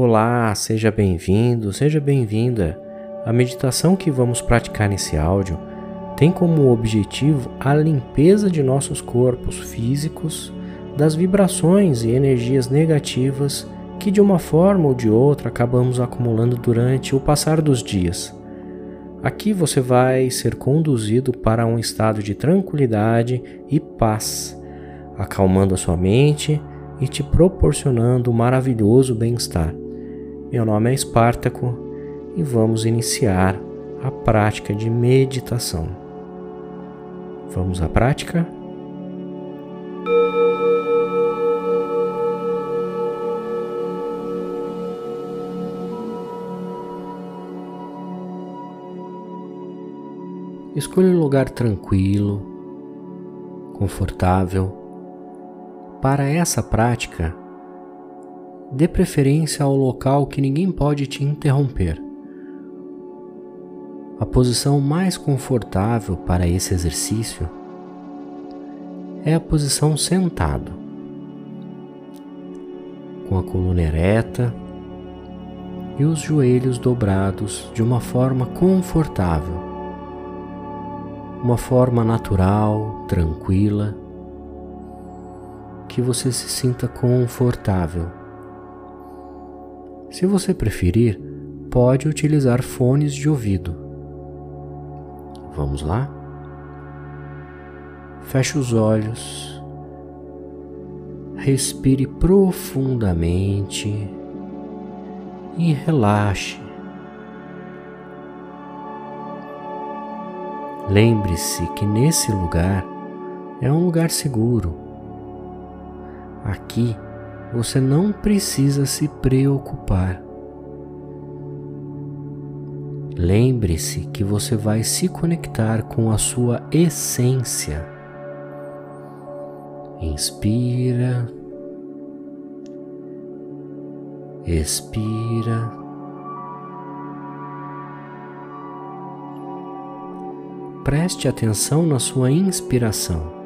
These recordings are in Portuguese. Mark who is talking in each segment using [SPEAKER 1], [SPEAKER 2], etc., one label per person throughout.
[SPEAKER 1] Olá, seja bem-vindo, seja bem-vinda. A meditação que vamos praticar nesse áudio tem como objetivo a limpeza de nossos corpos físicos das vibrações e energias negativas que de uma forma ou de outra acabamos acumulando durante o passar dos dias. Aqui você vai ser conduzido para um estado de tranquilidade e paz, acalmando a sua mente e te proporcionando um maravilhoso bem-estar. Meu nome é Espartaco e vamos iniciar a prática de meditação. Vamos à prática? Escolha um lugar tranquilo, confortável. Para essa prática, dê preferência ao local que ninguém pode te interromper. A posição mais confortável para esse exercício é a posição sentado, com a coluna ereta e os joelhos dobrados de uma forma confortável uma forma natural, tranquila, que você se sinta confortável. Se você preferir, pode utilizar fones de ouvido. Vamos lá? Feche os olhos, respire profundamente e relaxe. Lembre-se que nesse lugar é um lugar seguro. Aqui você não precisa se preocupar. Lembre-se que você vai se conectar com a sua essência. Inspira, expira. preste atenção na sua inspiração.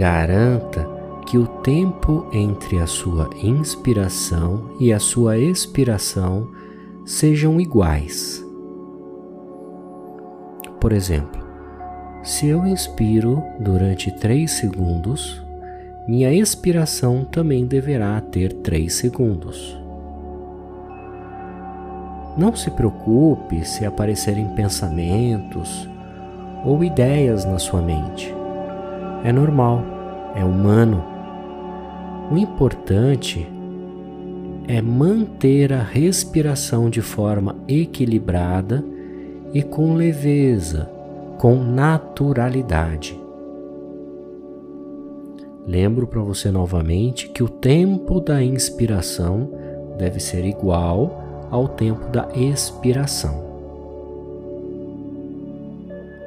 [SPEAKER 1] Garanta que o tempo entre a sua inspiração e a sua expiração sejam iguais. Por exemplo, se eu inspiro durante 3 segundos, minha expiração também deverá ter 3 segundos. Não se preocupe se aparecerem pensamentos ou ideias na sua mente. É normal, é humano. O importante é manter a respiração de forma equilibrada e com leveza, com naturalidade. Lembro para você novamente que o tempo da inspiração deve ser igual ao tempo da expiração.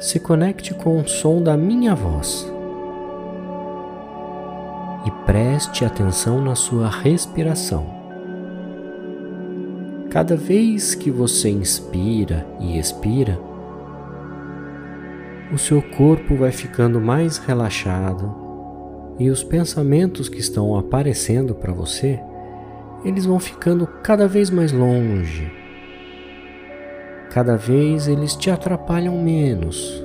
[SPEAKER 1] Se conecte com o som da minha voz e preste atenção na sua respiração. Cada vez que você inspira e expira, o seu corpo vai ficando mais relaxado e os pensamentos que estão aparecendo para você eles vão ficando cada vez mais longe. Cada vez eles te atrapalham menos.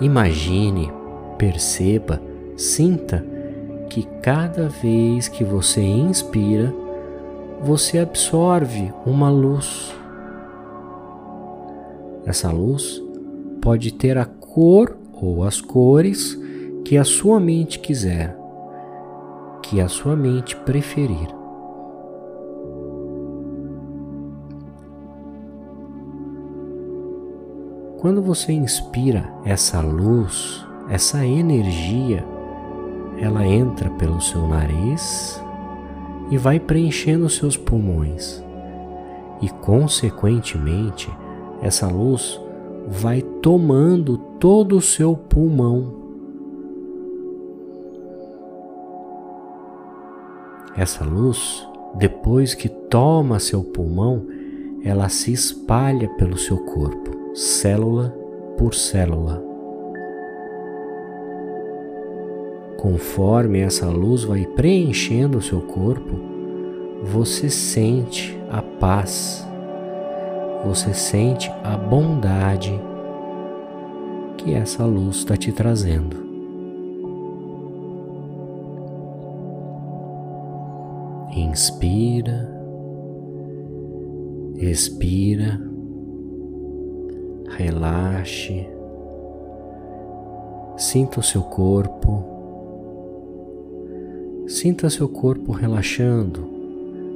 [SPEAKER 1] Imagine, perceba, sinta que cada vez que você inspira, você absorve uma luz. Essa luz pode ter a cor ou as cores que a sua mente quiser, que a sua mente preferir. Quando você inspira essa luz, essa energia, ela entra pelo seu nariz e vai preenchendo seus pulmões. E, consequentemente, essa luz vai tomando todo o seu pulmão Essa luz, depois que toma seu pulmão, ela se espalha pelo seu corpo, célula por célula. conforme essa luz vai preenchendo o seu corpo, você sente a paz, você sente a bondade que essa luz está te trazendo. Inspira, expira, relaxe, sinta o seu corpo, sinta seu corpo relaxando,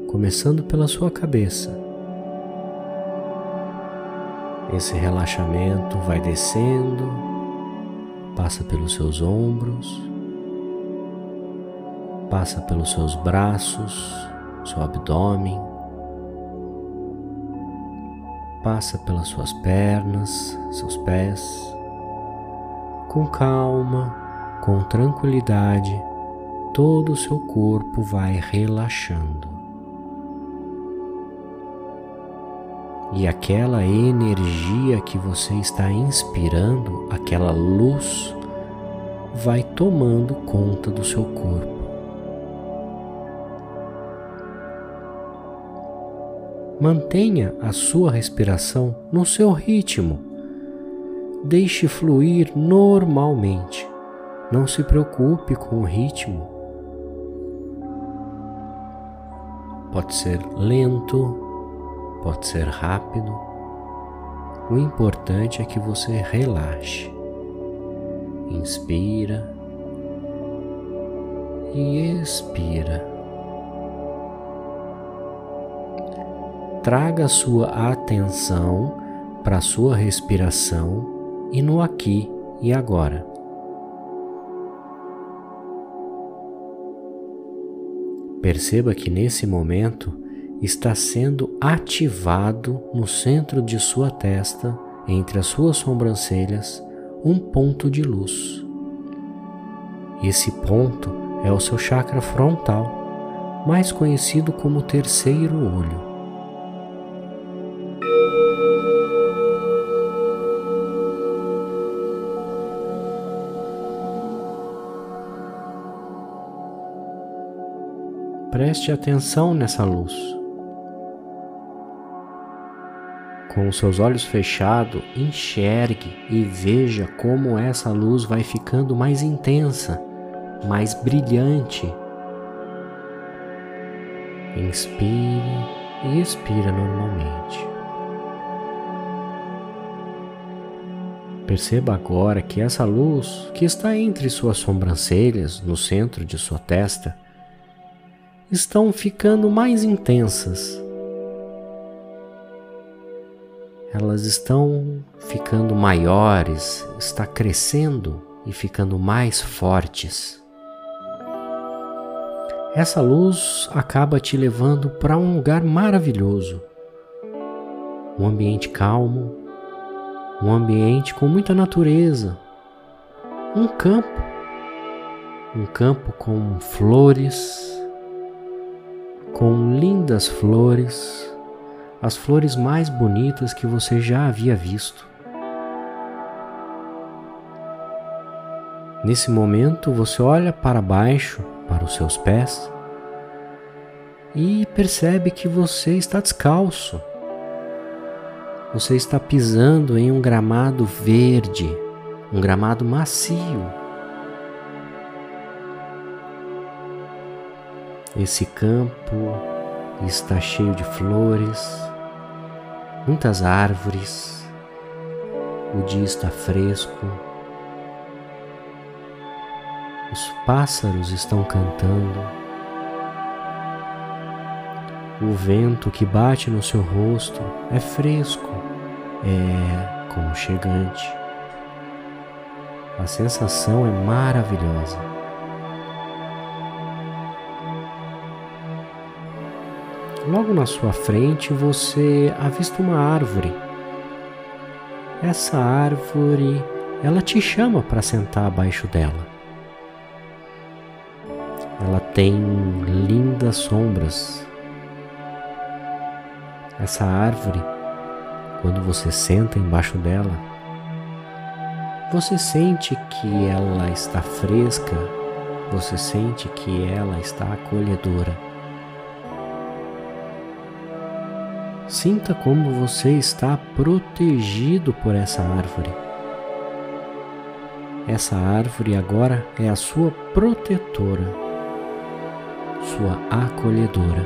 [SPEAKER 1] começando pela sua cabeça. Esse relaxamento vai descendo, passa pelos seus ombros, passa pelos seus braços, seu abdômen, passa pelas suas pernas, seus pés. Com calma, com tranquilidade, todo o seu corpo vai relaxando. E aquela energia que você está inspirando, aquela luz, vai tomando conta do seu corpo. Mantenha a sua respiração no seu ritmo. Deixe fluir normalmente. Não se preocupe com o ritmo. Pode ser lento, pode ser rápido. O importante é que você relaxe. Inspira e expira. Traga sua atenção para a sua respiração e no aqui e agora. Perceba que nesse momento está sendo ativado no centro de sua testa, entre as suas sobrancelhas, um ponto de luz. Esse ponto é o seu chakra frontal, mais conhecido como terceiro olho. Preste atenção nessa luz. Com os seus olhos fechados, enxergue e veja como essa luz vai ficando mais intensa, mais brilhante. Inspire e expira normalmente. Perceba agora que essa luz que está entre suas sobrancelhas, no centro de sua testa, estão ficando mais intensas. Elas estão ficando maiores, está crescendo e ficando mais fortes. Essa luz acaba te levando para um lugar maravilhoso, um ambiente calmo, um ambiente com muita natureza, um campo, um campo com flores, com lindas flores, as flores mais bonitas que você já havia visto. Nesse momento, você olha para baixo, para os seus pés, e percebe que você está descalço. Você está pisando em um gramado verde, um gramado macio. Esse campo está cheio de flores, muitas árvores, o dia está fresco, os pássaros estão cantando, o vento que bate no seu rosto é fresco, é conchegante. A sensação é maravilhosa. Logo na sua frente você avista uma árvore. Essa árvore, ela te chama para sentar abaixo dela. Ela tem lindas sombras. Essa árvore, quando você senta embaixo dela, você sente que ela está fresca você sente que ela está acolhedora. Sinta como você está protegido por essa árvore. Essa árvore agora é a sua protetora, sua acolhedora.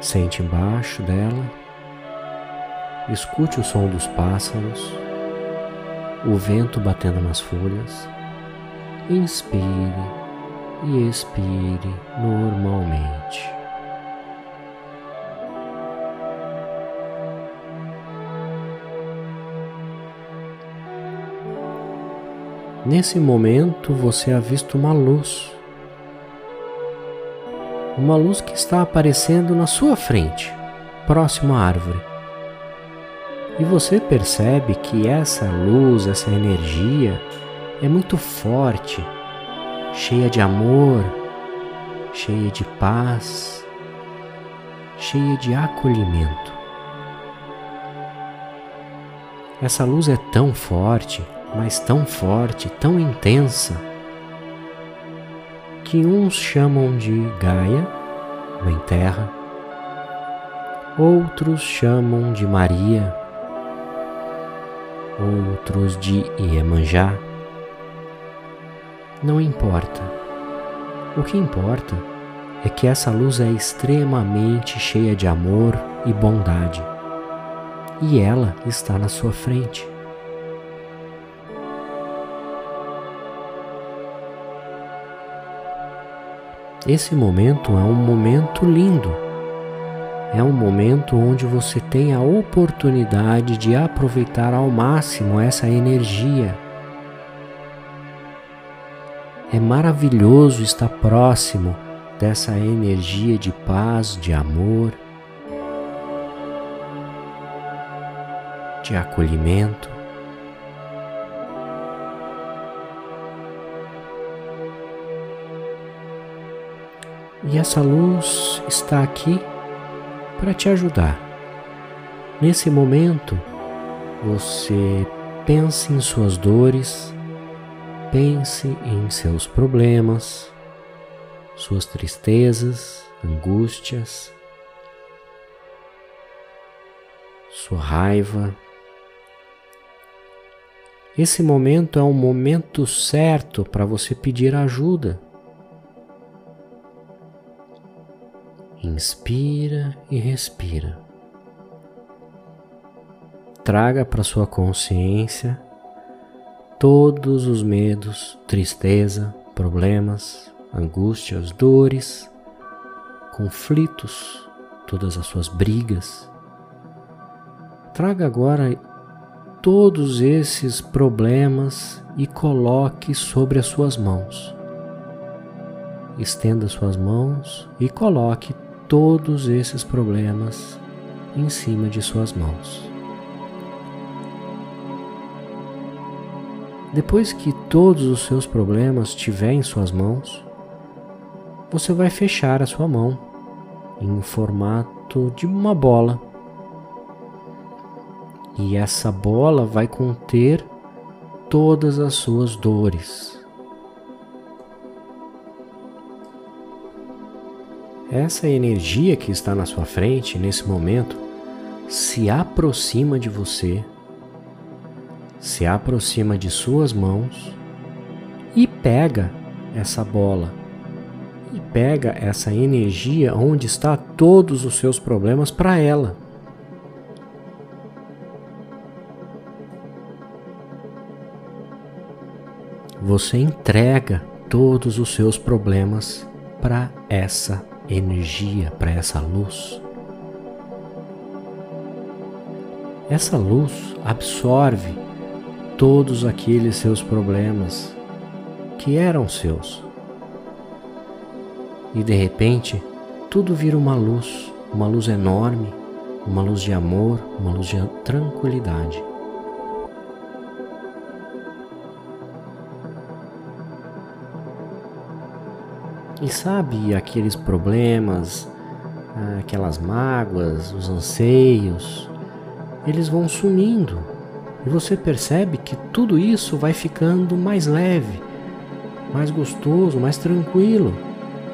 [SPEAKER 1] Sente embaixo dela, escute o som dos pássaros, o vento batendo nas folhas. Inspire e expire normalmente. Nesse momento você avista uma luz. Uma luz que está aparecendo na sua frente, próximo à árvore. E você percebe que essa luz, essa energia é muito forte cheia de amor, cheia de paz, cheia de acolhimento. Essa luz é tão forte, mas tão forte, tão intensa, que uns chamam de Gaia, Mãe Terra, outros chamam de Maria, outros de Iemanjá não importa. O que importa é que essa luz é extremamente cheia de amor e bondade, e ela está na sua frente. Esse momento é um momento lindo. É um momento onde você tem a oportunidade de aproveitar ao máximo essa energia é maravilhoso estar próximo dessa energia de paz, de amor, de acolhimento. E essa luz está aqui para te ajudar. Nesse momento, você pensa em suas dores, Pense em seus problemas, suas tristezas, angústias, sua raiva. Esse momento é o momento certo para você pedir ajuda. Inspira e respira. Traga para sua consciência todos os medos, tristeza, problemas, angústias, dores, conflitos, todas as suas brigas. Traga agora todos esses problemas e coloque sobre as suas mãos. Estenda suas mãos e coloque todos esses problemas em cima de suas mãos. Depois que todos os seus problemas estiver em suas mãos, você vai fechar a sua mão em formato de uma bola. E essa bola vai conter todas as suas dores. Essa energia que está na sua frente nesse momento se aproxima de você se aproxima de suas mãos e pega essa bola e pega essa energia onde está todos os seus problemas para ela. Você entrega todos os seus problemas para essa energia, para essa luz. Essa luz absorve todos aqueles seus problemas que eram seus. E de repente, tudo vira uma luz, uma luz enorme, uma luz de amor, uma luz de tranquilidade. E sabe aqueles problemas, aquelas mágoas, os anseios, eles vão sumindo E você percebe que tudo isso vai ficando mais leve, mais gostoso, mais tranquilo.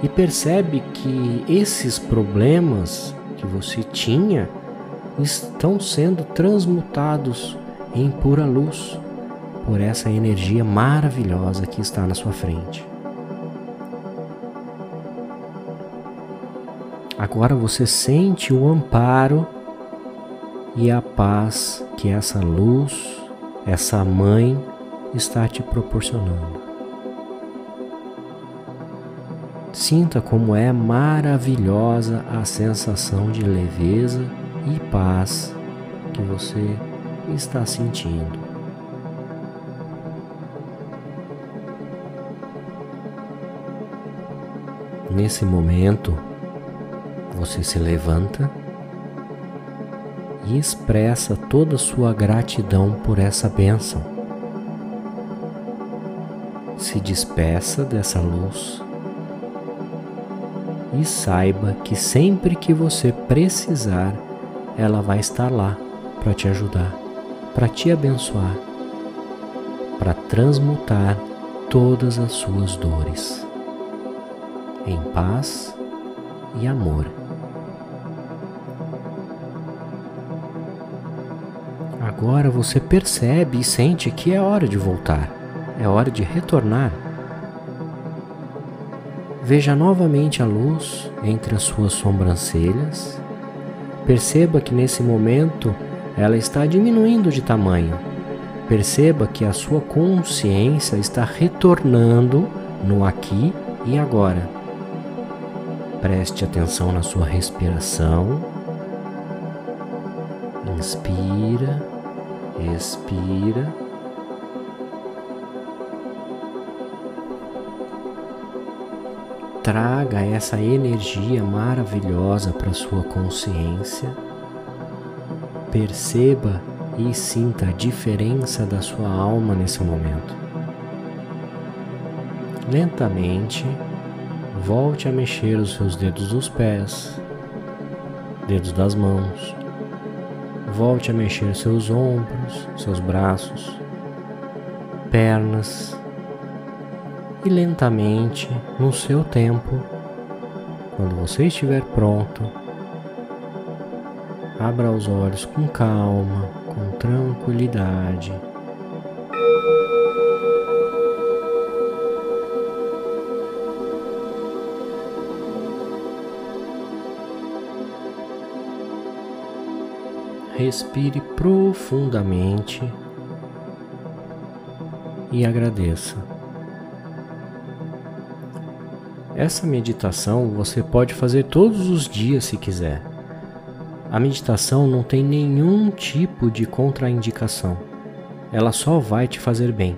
[SPEAKER 1] E percebe que esses problemas que você tinha estão sendo transmutados em pura luz por essa energia maravilhosa que está na sua frente. Agora você sente o amparo e a paz que essa luz, essa mãe está te proporcionando. Sinta como é maravilhosa a sensação de leveza e paz que você está sentindo. Nesse momento, você se levanta e expressa toda sua gratidão por essa bênção. Se despeça dessa luz e saiba que sempre que você precisar, ela vai estar lá para te ajudar, para te abençoar, para transmutar todas as suas dores em paz e amor. Agora você percebe e sente que é hora de voltar, é hora de retornar. Veja novamente a luz entre as suas sobrancelhas. Perceba que nesse momento ela está diminuindo de tamanho. Perceba que a sua consciência está retornando no aqui e agora. Preste atenção na sua respiração. Inspira expira. Traga essa energia maravilhosa para sua consciência. Perceba e sinta a diferença da sua alma nesse momento. Lentamente, volte a mexer os seus dedos dos pés, dedos das mãos, Volte a mexer seus ombros, seus braços, pernas e lentamente, no seu tempo, quando você estiver pronto, abra os olhos com calma, com tranquilidade respire profundamente e agradeça. Essa meditação você pode fazer todos os dias se quiser. A meditação não tem nenhum tipo de contraindicação, ela só vai te fazer bem.